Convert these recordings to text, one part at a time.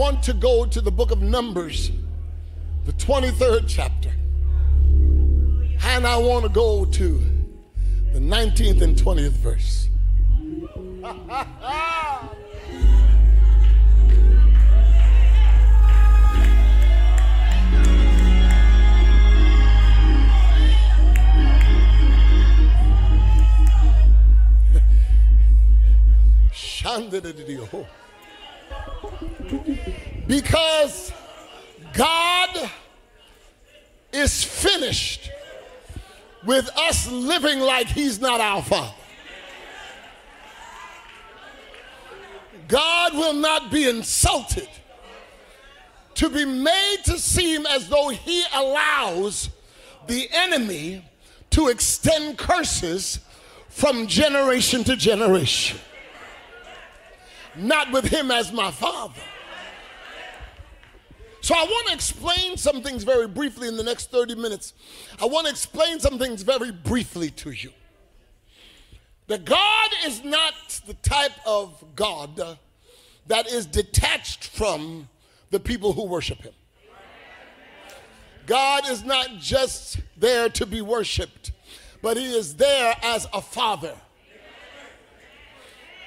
want to go to the book of Numbers, the 23rd chapter. And I want to go to the 19th and 20th verse. Because God is finished with us living like He's not our Father. God will not be insulted to be made to seem as though He allows the enemy to extend curses from generation to generation not with him as my father. So I want to explain some things very briefly in the next 30 minutes. I want to explain some things very briefly to you. That God is not the type of God that is detached from the people who worship him. God is not just there to be worshiped, but he is there as a father.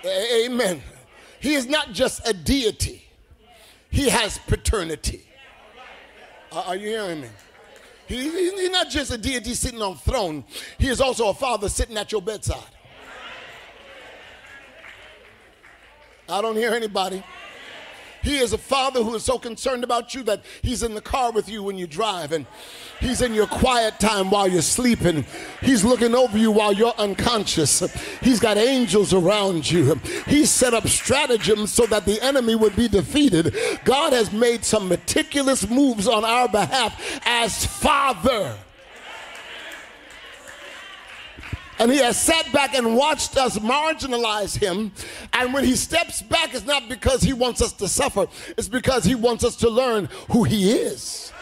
Amen. He is not just a deity, he has paternity. Uh, are you hearing me? He, he's not just a deity sitting on a throne, he is also a father sitting at your bedside. I don't hear anybody. He is a father who is so concerned about you that he's in the car with you when you drive and he's in your quiet time while you're sleeping. He's looking over you while you're unconscious. He's got angels around you. He set up stratagems so that the enemy would be defeated. God has made some meticulous moves on our behalf as father. And he has sat back and watched us marginalize him. And when he steps back, it's not because he wants us to suffer, it's because he wants us to learn who he is.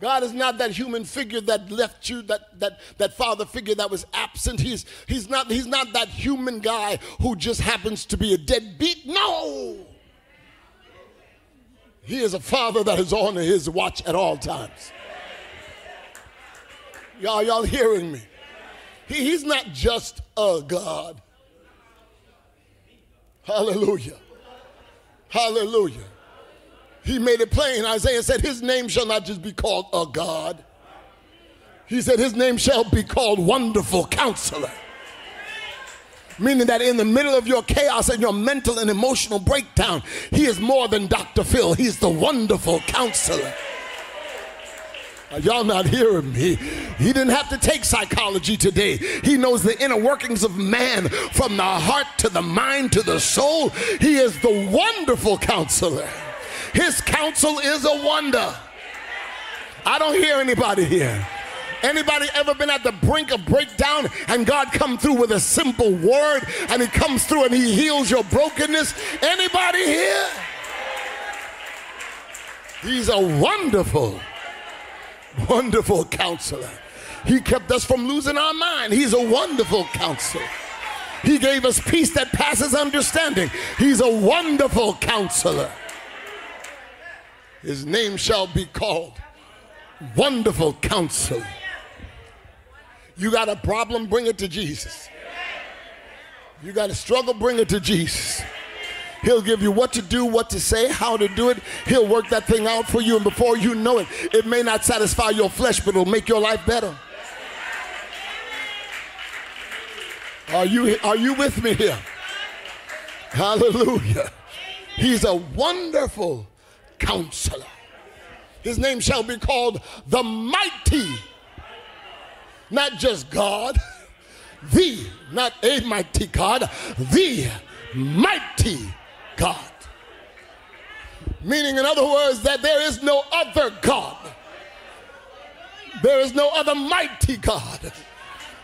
God is not that human figure that left you, that, that, that father figure that was absent. He's, he's, not, he's not that human guy who just happens to be a deadbeat. No! He is a father that is on his watch at all times. Y'all, y'all hearing me? He, he's not just a God. Hallelujah. Hallelujah. He made it plain. Isaiah said, His name shall not just be called a God. He said, His name shall be called Wonderful Counselor. Meaning that in the middle of your chaos and your mental and emotional breakdown, He is more than Dr. Phil. He's the Wonderful Counselor. Y'all not hearing me. He didn't have to take psychology today. He knows the inner workings of man from the heart to the mind to the soul. He is the wonderful counselor. His counsel is a wonder. I don't hear anybody here. Anybody ever been at the brink of breakdown and God come through with a simple word and he comes through and he heals your brokenness? Anybody here? He's a wonderful wonderful counselor. He kept us from losing our mind. He's a wonderful counselor. He gave us peace that passes understanding. He's a wonderful counselor. His name shall be called Wonderful Counselor. You got a problem, bring it to Jesus. You got a struggle, bring it to Jesus. He'll give you what to do, what to say, how to do it. He'll work that thing out for you. And before you know it, it may not satisfy your flesh, but it'll make your life better. Are you, are you with me here? Hallelujah. He's a wonderful counselor. His name shall be called the mighty, not just God, the, not a mighty God, the mighty God. Meaning, in other words, that there is no other God. There is no other mighty God.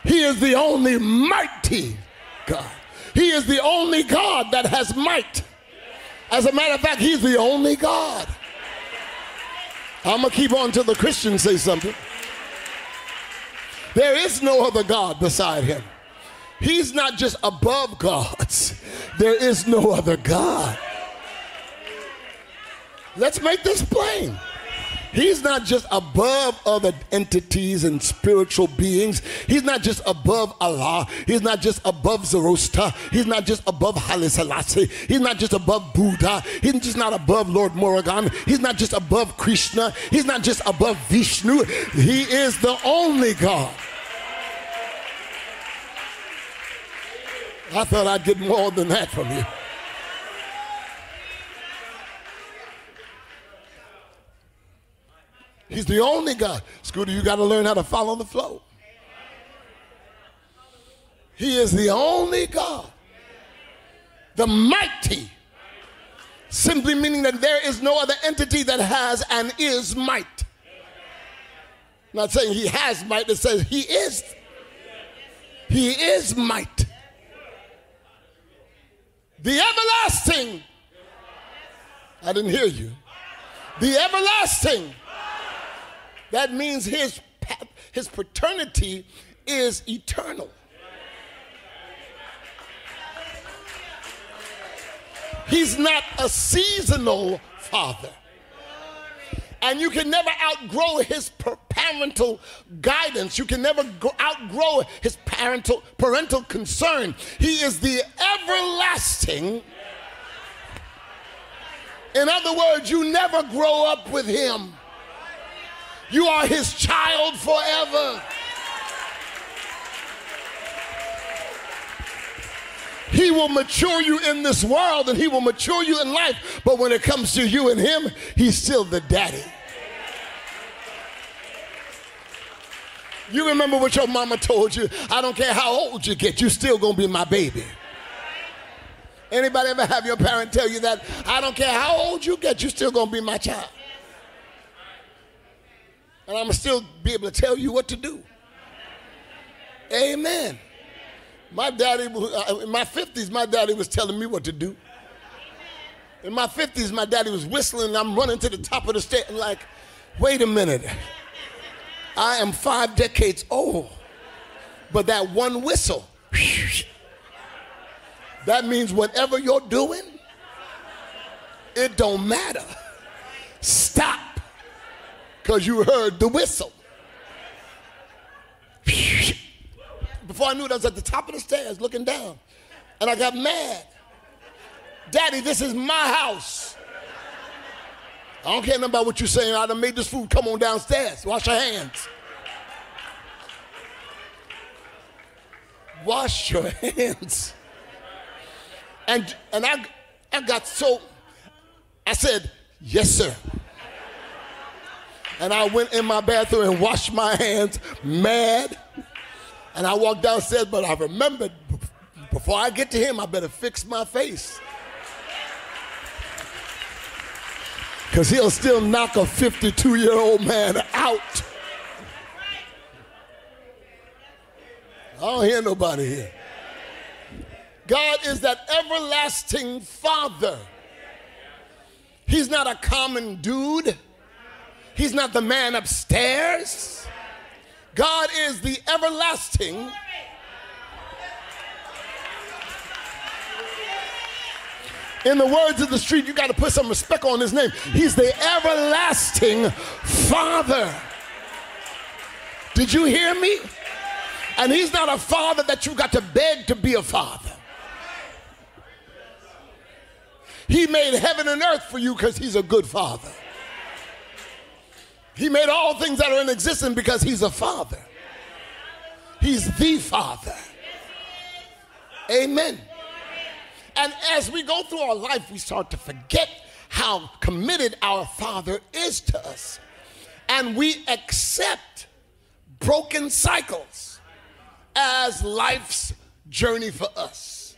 He is the only mighty God. He is the only God that has might. As a matter of fact, He's the only God. I'm going to keep on till the Christians say something. There is no other God beside Him. He's not just above gods, there is no other God. Let's make this plain. He's not just above other entities and spiritual beings. He's not just above Allah. He's not just above Zoroaster. He's not just above Haile Selassie. He's not just above Buddha. He's just not above Lord Murugan. He's not just above Krishna. He's not just above Vishnu. He is the only God. I thought I'd get more than that from you. He's the only God. Scooter, you got to learn how to follow the flow. He is the only God. The mighty. Simply meaning that there is no other entity that has and is might. Not saying he has might, it says he is. He is might. The everlasting. I didn't hear you. The everlasting that means his, his paternity is eternal. He's not a seasonal father. And you can never outgrow his parental guidance. You can never outgrow his parental, parental concern. He is the everlasting. In other words, you never grow up with him. You are his child forever. He will mature you in this world and he will mature you in life. But when it comes to you and him, he's still the daddy. You remember what your mama told you? I don't care how old you get, you're still gonna be my baby. Anybody ever have your parent tell you that? I don't care how old you get, you're still gonna be my child and I'm still be able to tell you what to do. Amen. My daddy, uh, in my 50s, my daddy was telling me what to do. In my 50s, my daddy was whistling, and I'm running to the top of the stairs, and like, wait a minute. I am five decades old, but that one whistle, that means whatever you're doing, it don't matter. Stop because you heard the whistle. Before I knew it, I was at the top of the stairs looking down. And I got mad. Daddy, this is my house. I don't care nothing about what you're saying. I done made this food. Come on downstairs. Wash your hands. Wash your hands. And, and I, I got so, I said, yes, sir. And I went in my bathroom and washed my hands mad. And I walked downstairs, but I remembered before I get to him, I better fix my face. Because he'll still knock a 52 year old man out. I don't hear nobody here. God is that everlasting Father. He's not a common dude. He's not the man upstairs. God is the everlasting. In the words of the street, you got to put some respect on his name. He's the everlasting Father. Did you hear me? And he's not a father that you got to beg to be a father. He made heaven and earth for you because he's a good father. He made all things that are in existence because he's a father. He's the father. Amen. And as we go through our life, we start to forget how committed our father is to us. And we accept broken cycles as life's journey for us.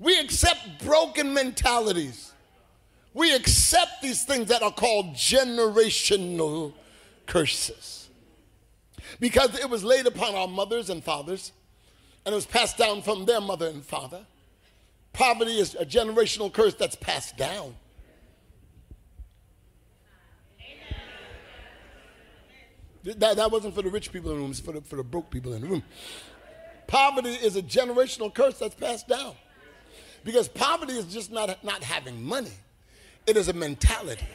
We accept broken mentalities we accept these things that are called generational curses. Because it was laid upon our mothers and fathers, and it was passed down from their mother and father. Poverty is a generational curse that's passed down. That, that wasn't for the rich people in the room, it's for the, for the broke people in the room. Poverty is a generational curse that's passed down. Because poverty is just not, not having money, it is a mentality.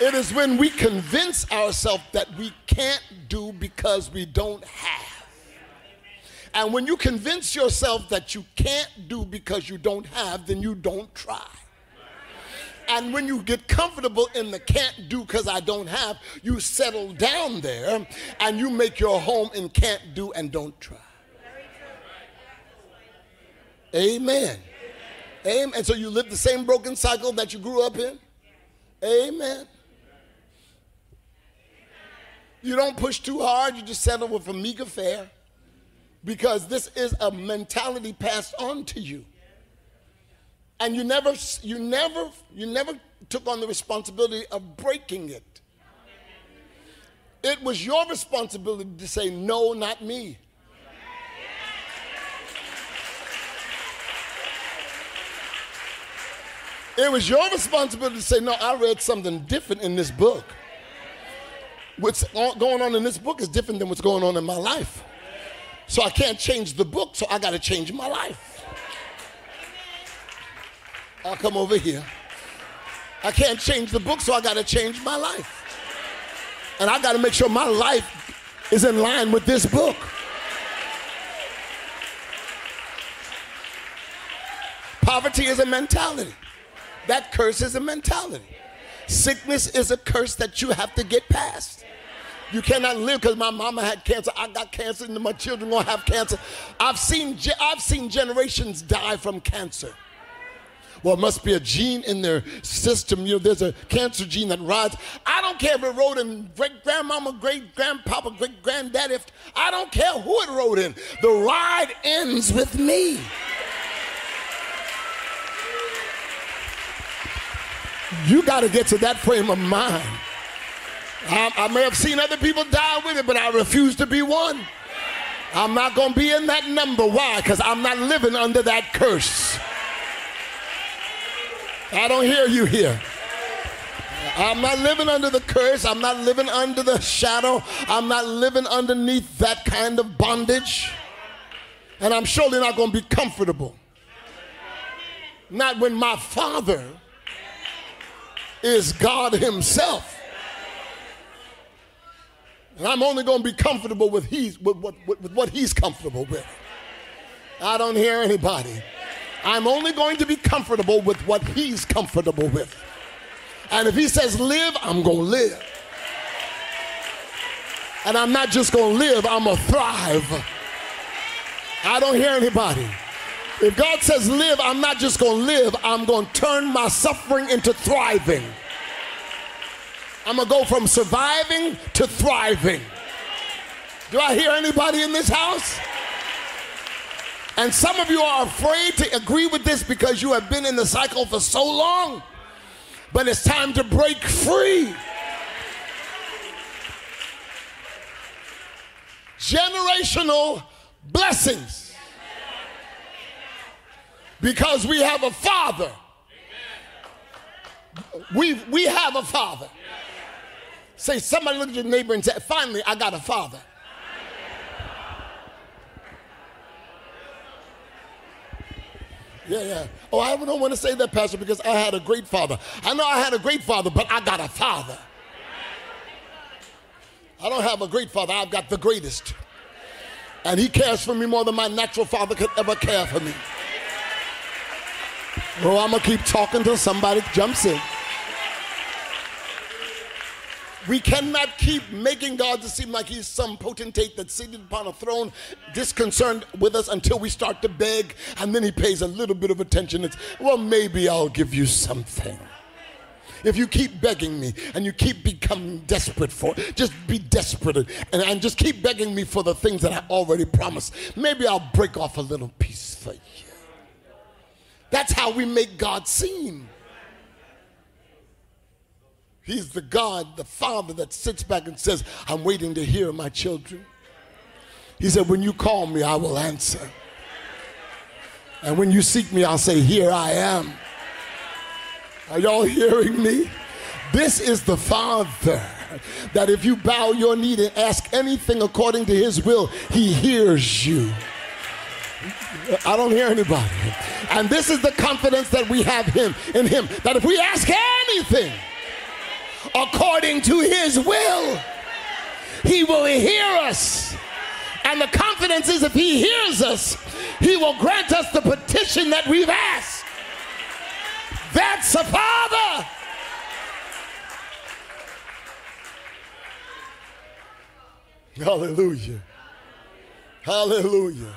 It is when we convince ourselves that we can't do because we don't have. And when you convince yourself that you can't do because you don't have, then you don't try. And when you get comfortable in the can't do because I don't have, you settle down there and you make your home in can't do and don't try. Amen. Amen. And so you live the same broken cycle that you grew up in. Amen. You don't push too hard, you just settle with a meager fare because this is a mentality passed on to you and you never you never you never took on the responsibility of breaking it it was your responsibility to say no not me it was your responsibility to say no i read something different in this book what's going on in this book is different than what's going on in my life so i can't change the book so i got to change my life I'll come over here. I can't change the book, so I got to change my life. And I got to make sure my life is in line with this book. Poverty is a mentality. That curse is a mentality. Sickness is a curse that you have to get past. You cannot live because my mama had cancer. I got cancer, and my children gonna have cancer. I've seen I've seen generations die from cancer well, it must be a gene in their system. You know, there's a cancer gene that rides. I don't care if it rode in great grandmama, great grandpapa, great granddaddy. I don't care who it rode in. The ride ends with me. You got to get to that frame of mind. I, I may have seen other people die with it, but I refuse to be one. I'm not going to be in that number. Why? Because I'm not living under that curse. I don't hear you here. I'm not living under the curse. I'm not living under the shadow. I'm not living underneath that kind of bondage. And I'm surely not going to be comfortable. Not when my Father is God Himself. And I'm only going to be comfortable with, he's, with, with, with what He's comfortable with. I don't hear anybody. I'm only going to be comfortable with what he's comfortable with. And if he says live, I'm going to live. And I'm not just going to live, I'm going to thrive. I don't hear anybody. If God says live, I'm not just going to live, I'm going to turn my suffering into thriving. I'm going to go from surviving to thriving. Do I hear anybody in this house? And some of you are afraid to agree with this because you have been in the cycle for so long. But it's time to break free. Generational blessings. Because we have a father. We, we have a father. Say, somebody look at your neighbor and say, finally, I got a father. Yeah, yeah. Oh, I don't want to say that, Pastor, because I had a great father. I know I had a great father, but I got a father. I don't have a great father, I've got the greatest. And he cares for me more than my natural father could ever care for me. Oh, I'm going to keep talking till somebody jumps in. We cannot keep making God to seem like he's some potentate that's seated upon a throne, disconcerted with us until we start to beg, and then he pays a little bit of attention. It's, well, maybe I'll give you something. If you keep begging me and you keep becoming desperate for it, just be desperate and, and just keep begging me for the things that I already promised, maybe I'll break off a little piece for you. That's how we make God seem. He's the God, the Father that sits back and says, I'm waiting to hear my children. He said, When you call me, I will answer. And when you seek me, I'll say, Here I am. Are y'all hearing me? This is the Father that if you bow your knee and ask anything according to his will, he hears you. I don't hear anybody. And this is the confidence that we have him in him that if we ask anything according to his will, he will hear us. And the confidence is if he hears us, he will grant us the petition that we've asked. That's a father. Hallelujah. Hallelujah.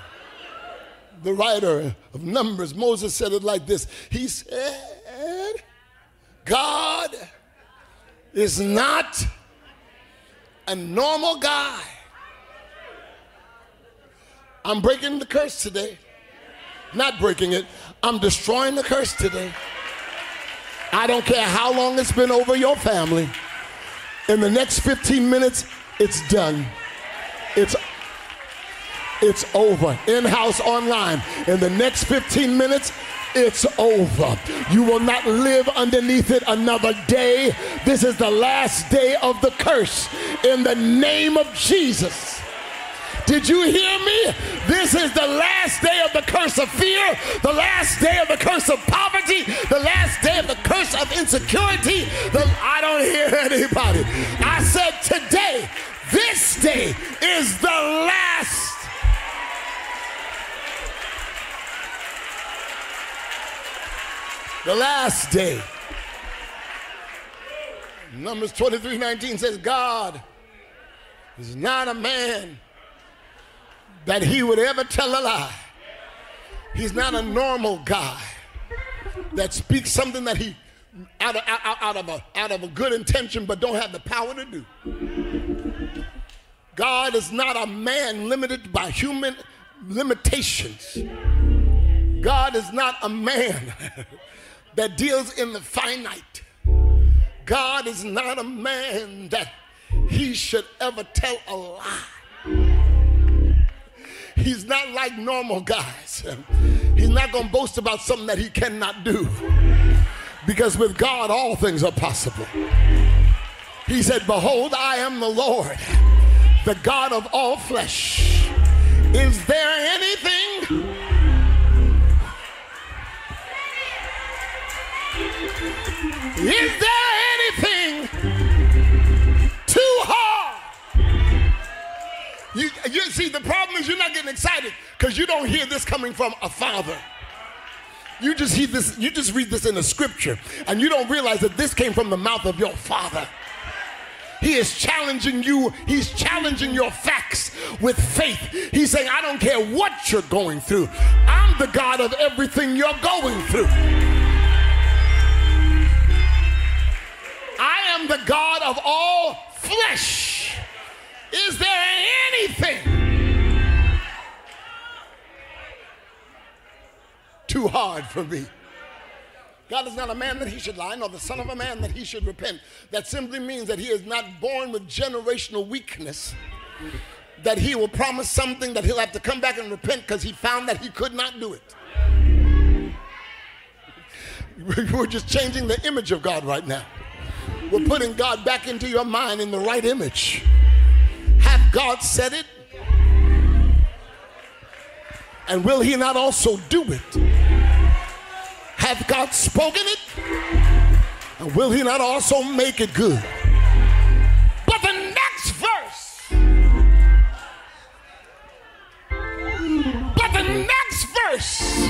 The writer of Numbers, Moses said it like this He said, God is not a normal guy. I'm breaking the curse today. Not breaking it, I'm destroying the curse today. I don't care how long it's been over your family. In the next 15 minutes, it's done. It's it's over. In-house online. In the next 15 minutes, it's over. You will not live underneath it another day. This is the last day of the curse in the name of Jesus. Did you hear me? This is the last day of the curse of fear, the last day of the curse of poverty, the last day of the curse of insecurity. The, I don't hear anybody. I said today, this day is the last. The last day. Numbers 23 19 says, God is not a man that he would ever tell a lie. He's not a normal guy that speaks something that he out of, out, out, of a, out of a good intention but don't have the power to do. God is not a man limited by human limitations. God is not a man that deals in the finite. God is not a man that he should ever tell a lie. He's not like normal guys. He's not going to boast about something that he cannot do. Because with God, all things are possible. He said, Behold, I am the Lord, the God of all flesh. Is there anything? Is there anything too hard? You, you see, the problem is you're not getting excited because you don't hear this coming from a father. You just hear this, you just read this in the scripture, and you don't realize that this came from the mouth of your father. He is challenging you, he's challenging your facts with faith. He's saying, I don't care what you're going through, I'm the God of everything you're going through. The God of all flesh. Is there anything too hard for me? God is not a man that he should lie, nor the son of a man that he should repent. That simply means that he is not born with generational weakness, that he will promise something that he'll have to come back and repent because he found that he could not do it. We're just changing the image of God right now. We're putting God back into your mind in the right image. Have God said it? And will he not also do it? Have God spoken it? And will he not also make it good? But the next verse, but the next verse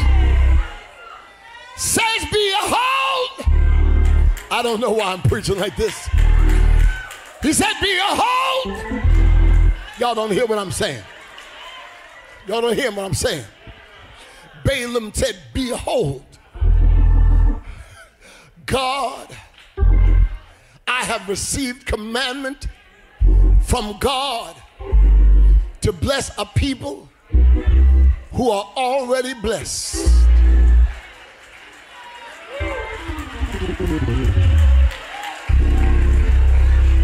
says, I don't know why I'm preaching like this. He said, Behold, Y'all don't hear what I'm saying. Y'all don't hear what I'm saying. Balaam said, Behold, God, I have received commandment from God to bless a people who are already blessed.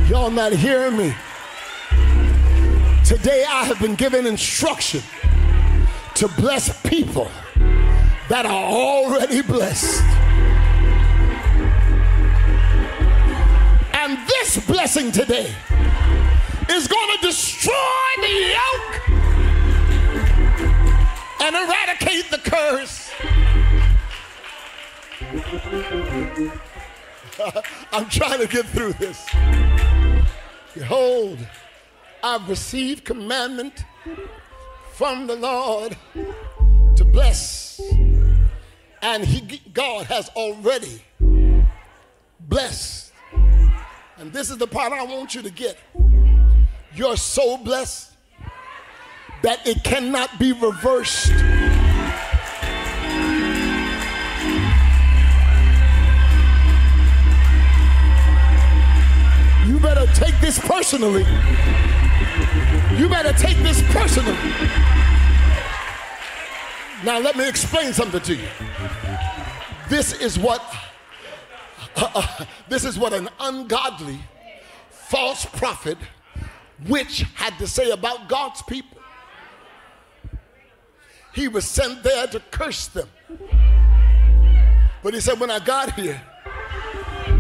Y'all not hearing me? Today I have been given instruction to bless people that are already blessed. And this blessing today is going to destroy the yoke and eradicate the curse. I'm trying to get through this. Behold, I've received commandment from the Lord to bless. And he, God has already blessed. And this is the part I want you to get. You're so blessed that it cannot be reversed. You better take this personally. You better take this personally. Now, let me explain something to you. This is what uh, uh, this is what an ungodly false prophet which had to say about God's people. He was sent there to curse them. But he said, when I got here,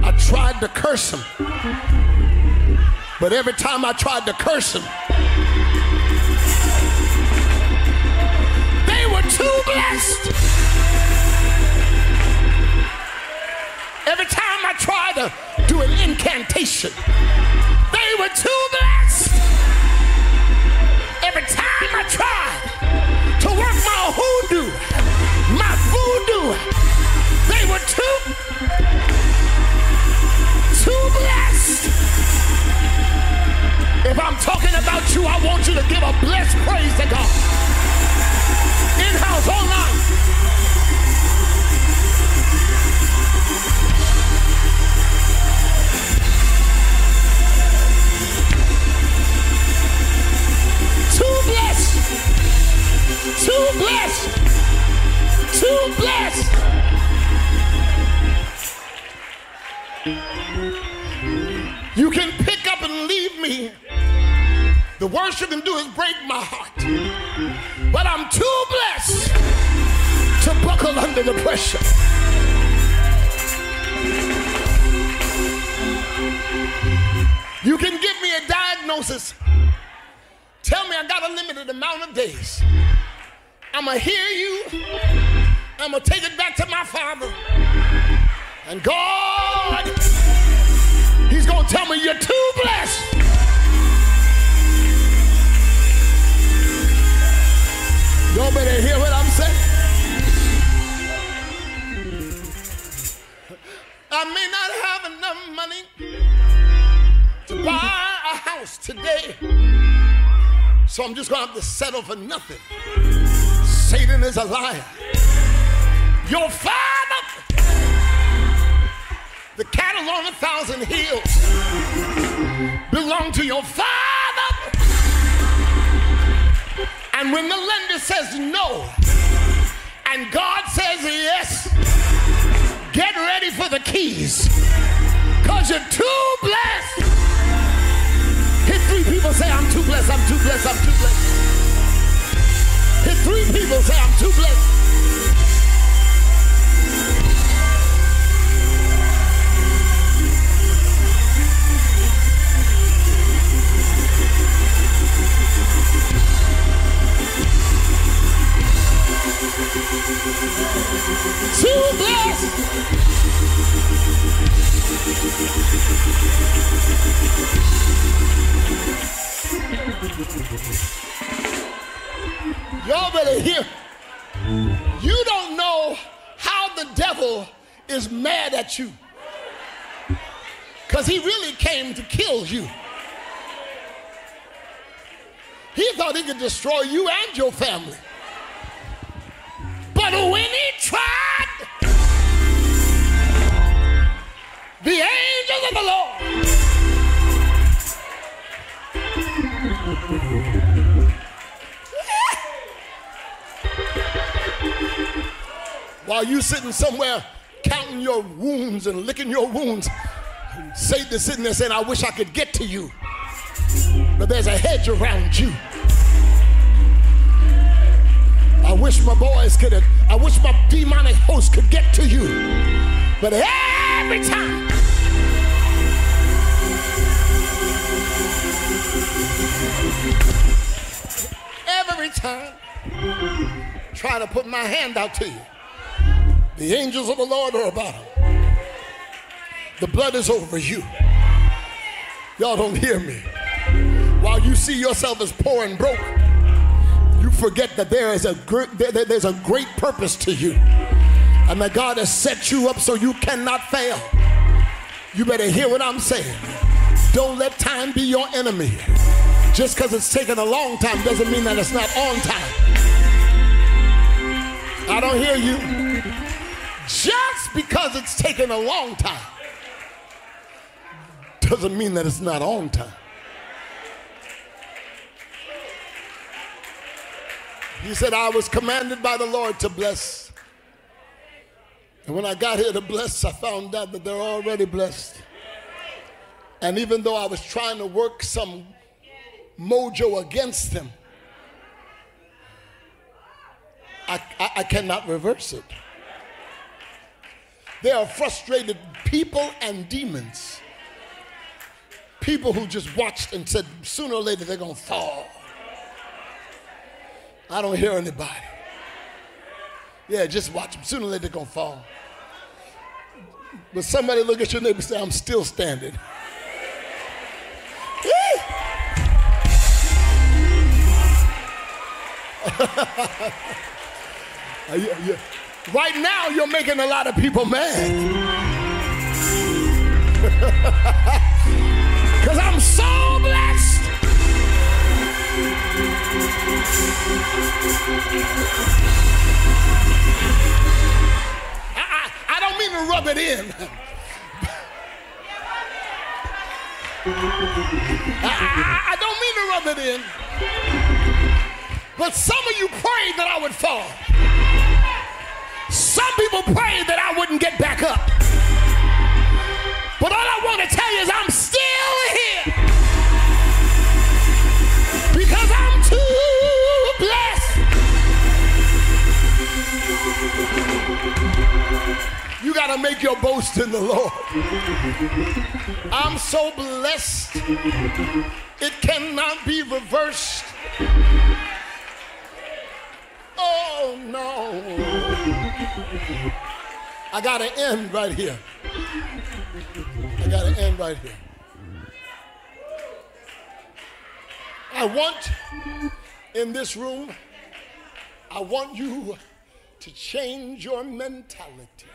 I tried to curse them. But every time I tried to curse them, they were too blessed. Every time I tried to do an incantation, they were too blessed. So going to have to settle for nothing. Satan is a liar. Your father, the cattle on a thousand hills, belong to your father. And when the lender says no, and God says yes, get ready for the keys. Because you're too blessed. Hit three people say, I'm too blessed, I'm too blessed, I'm too blessed. Three people say, I'm too blessed. Too blessed. Y'all better hear. You don't know how the devil is mad at you. Because he really came to kill you. He thought he could destroy you and your family. But when he tried, the angels of the Lord while you sitting somewhere counting your wounds and licking your wounds. Satan is sitting there saying, I wish I could get to you. But there's a hedge around you. I wish my boys could have, I wish my demonic host could get to you. But every time. Every time try to put my hand out to you. The angels of the Lord are about him. The blood is over you. Y'all don't hear me. While you see yourself as poor and broke, you forget that there is a great, there, there's a great purpose to you, and that God has set you up so you cannot fail. You better hear what I'm saying. Don't let time be your enemy. Just because it's taken a long time doesn't mean that it's not on time. I don't hear you. Just because it's taken a long time doesn't mean that it's not on time. He said, I was commanded by the Lord to bless. And when I got here to bless, I found out that they're already blessed. And even though I was trying to work some mojo against them, I, I, I cannot reverse it. There are frustrated people and demons. People who just watched and said, sooner or later they're going to fall. I don't hear anybody. Yeah, just watch them. Sooner or later they're going to fall. But somebody look at your neighbor and say, I'm still standing. right now, you're making a lot of people mad. Because I'm so blessed. I, I, I don't mean to rub it in. I, I, I don't mean to rub it in. But some of you prayed that I would fall. Some people prayed that I wouldn't get back up. But all I want to tell you is I'm still here. Because I'm too blessed. You got to make your boast in the Lord. I'm so blessed, it cannot be reversed. Oh no. I got to end right here. I got to end right here. I want in this room, I want you to change your mentality.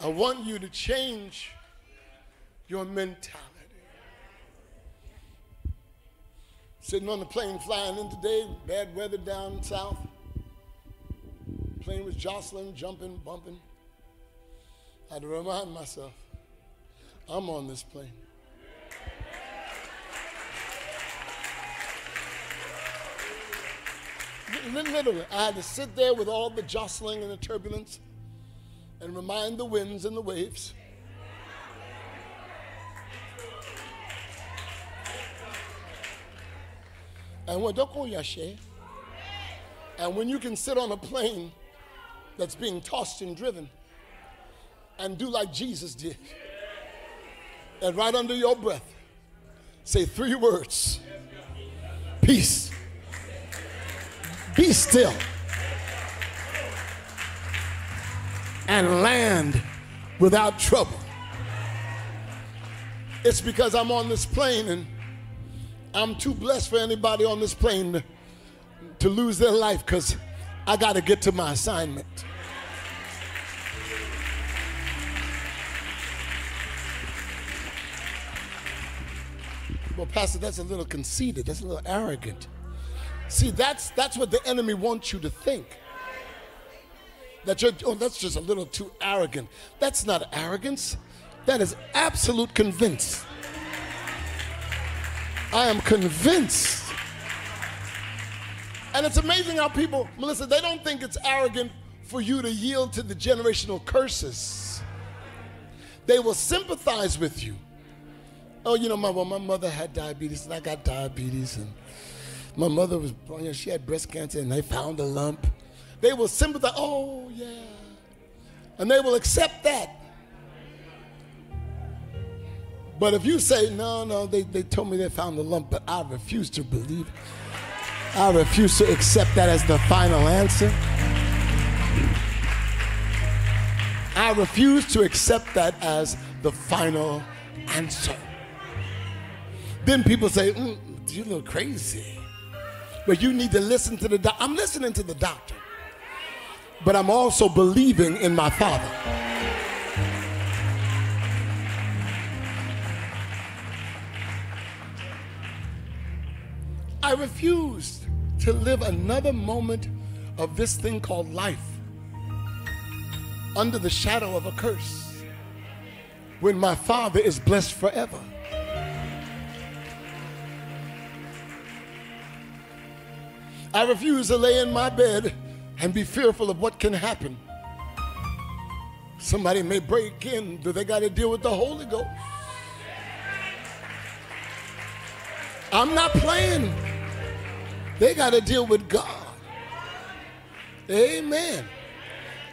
I want you to change your mentality. Sitting on the plane flying in today, bad weather down south. Plane was jostling, jumping, bumping. I had to remind myself, I'm on this plane. Literally, I had to sit there with all the jostling and the turbulence and remind the winds and the waves. And when and when you can sit on a plane that's being tossed and driven and do like Jesus did, and right under your breath, say three words. Peace, be still, and land without trouble. It's because I'm on this plane and I'm too blessed for anybody on this plane to, lose their life because I got to get to my assignment. Well, Pastor, that's a little conceited. That's a little arrogant. See, that's that's what the enemy wants you to think. That you're oh, that's just a little too arrogant. That's not arrogance. That is absolute convince. I am convinced. And it's amazing how people, Melissa, they don't think it's arrogant for you to yield to the generational curses. They will sympathize with you. Oh, you know, my, well, my mother had diabetes and I got diabetes. And my mother was, oh, you know, she had breast cancer and they found a lump. They will sympathize. Oh, yeah. And they will accept that. But if you say, no, no, they, they told me they found the lump, but I refuse to believe it. I refuse to accept that as the final answer. I refuse to accept that as the final answer. Then people say, mm, you look crazy. But you need to listen to the doctor. I'm listening to the doctor, but I'm also believing in my father. I refused to live another moment of this thing called life under the shadow of a curse when my father is blessed forever. I refuse to lay in my bed and be fearful of what can happen. Somebody may break in, do they got to deal with the Holy Ghost? I'm not playing. They got to deal with God. Amen.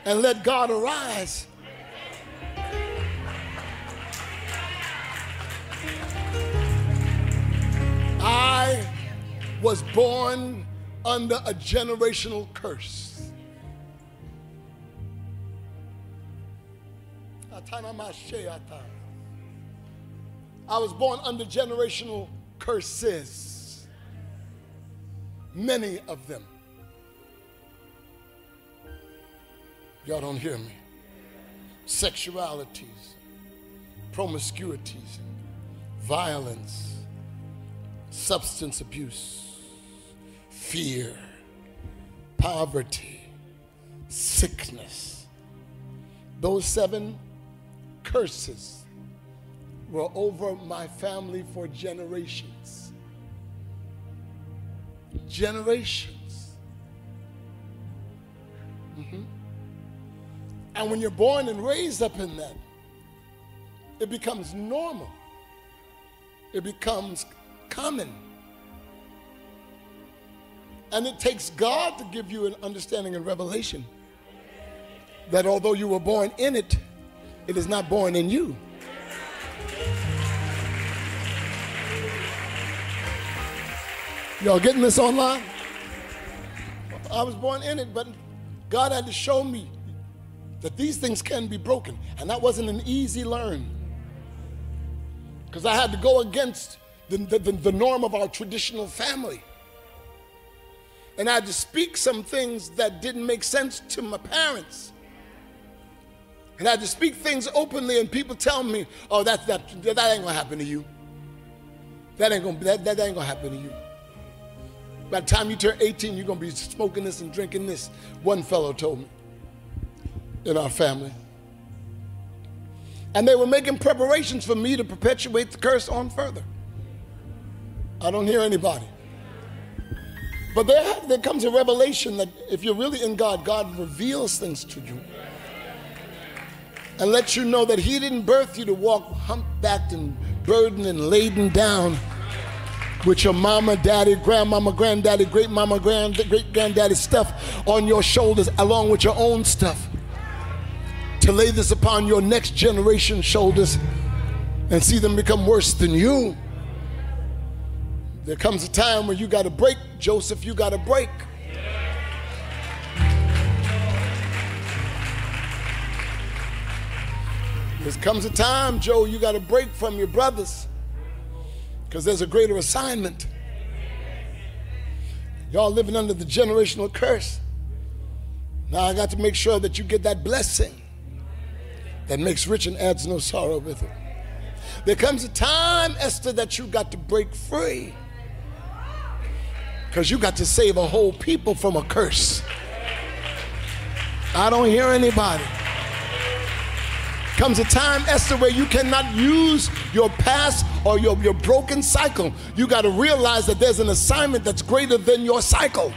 And let God arise. I was born under a generational curse. I was born under generational curses, many of them. Y'all don't hear me. Sexualities, promiscuities, violence, substance abuse fear, poverty, sickness. Those seven curses were over my family for generations. Generations. Mm-hmm. And when you're born and raised up in that, it becomes normal. It becomes common. And it takes God to give you an understanding and revelation that although you were born in it, it is not born in you. Y'all getting this online? I was born in it, but God had to show me that these things can be broken. And that wasn't an easy learn. Because I had to go against the, the, the, norm of our traditional family and I had to speak some things that didn't make sense to my parents. And I had to speak things openly, and people tell me, "Oh, that that that ain't gonna happen to you. That ain't gonna that, that ain't gonna happen to you." By the time you turn 18, you're gonna be smoking this and drinking this. One fellow told me in our family. And they were making preparations for me to perpetuate the curse on further. I don't hear anybody. But there, there comes a revelation that if you're really in God, God reveals things to you and lets you know that He didn't birth you to walk humpbacked and burdened and laden down with your mama, daddy, grandmama, granddaddy, great mama, grand, great granddaddy stuff on your shoulders along with your own stuff. To lay this upon your next generation shoulders and see them become worse than you. There comes a time when you got to break, Joseph, you got to break. There comes a time, Joe, you got to break from your brothers because there's a greater assignment. Y'all living under the generational curse. Now I got to make sure that you get that blessing that makes rich and adds no sorrow with it. There comes a time, Esther, that you got to break free. Because you got to save a whole people from a curse. I don't hear anybody. Comes a time, Esther, where you cannot use your past or your, your broken cycle. You got to realize that there's an assignment that's greater than your cycle.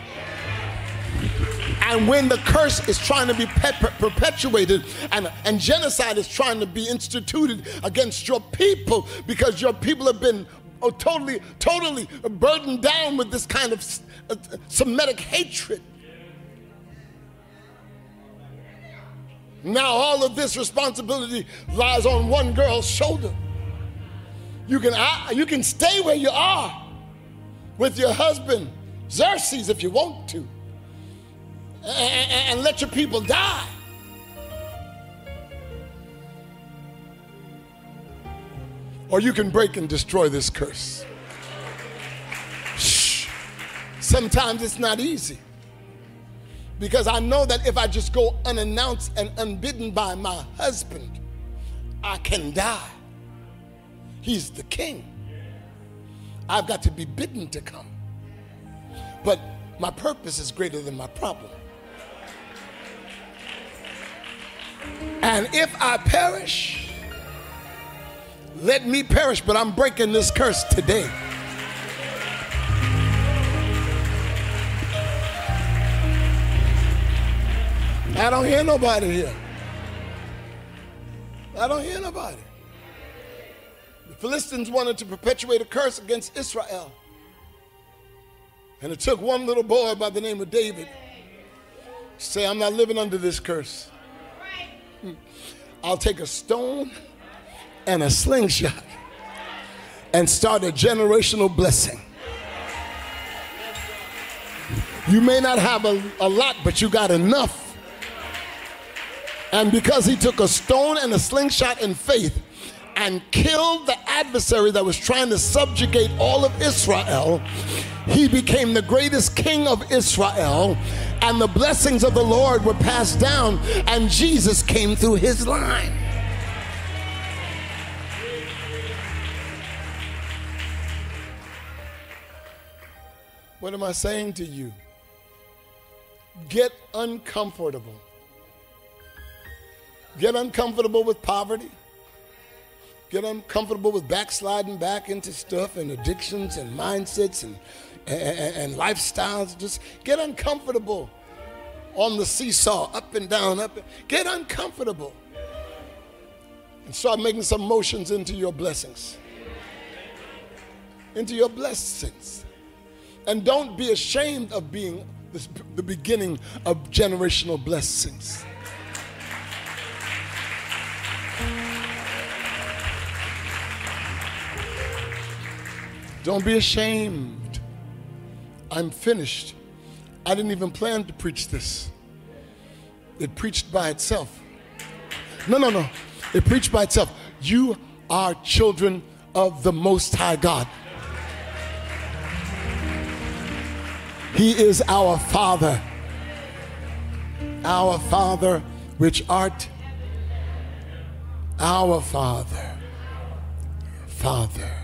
And when the curse is trying to be perpetuated and, and genocide is trying to be instituted against your people because your people have been or totally, totally burdened down with this kind of uh, Semitic hatred. Now all of this responsibility lies on one girl's shoulder. You can, uh, you can stay where you are with your husband, Xerxes, if you want to, and, and let your people die. Or you can break and destroy this curse. Shh. Sometimes it's not easy. Because I know that if I just go unannounced and unbidden by my husband, I can die. He's the king. I've got to be bidden to come. But my purpose is greater than my problem. And if I perish, let me perish, but I'm breaking this curse today. I don't hear nobody here. I don't hear nobody. The Philistines wanted to perpetuate a curse against Israel. And it took one little boy by the name of David to say, I'm not living under this curse. I'll take a stone and a slingshot and start a generational blessing. You may not have a, a lot, but you got enough and because he took a stone and a slingshot in faith and killed the adversary that was trying to subjugate all of Israel, he became the greatest king of Israel. And the blessings of the Lord were passed down, and Jesus came through his line. What am I saying to you? Get uncomfortable get uncomfortable with poverty, get uncomfortable with backsliding back into stuff and addictions and mindsets and, and, and lifestyles. Just get uncomfortable on the seesaw, up and down, up. Get uncomfortable and start making some motions into your blessings. Into your blessings. And don't be ashamed of being the beginning of generational blessings. Don't be ashamed. I'm finished. I didn't even plan to preach this. It preached by itself. No, no, no. It preached by itself. You are children of the Most High God. He is our Father. Our Father, which art our Father. Father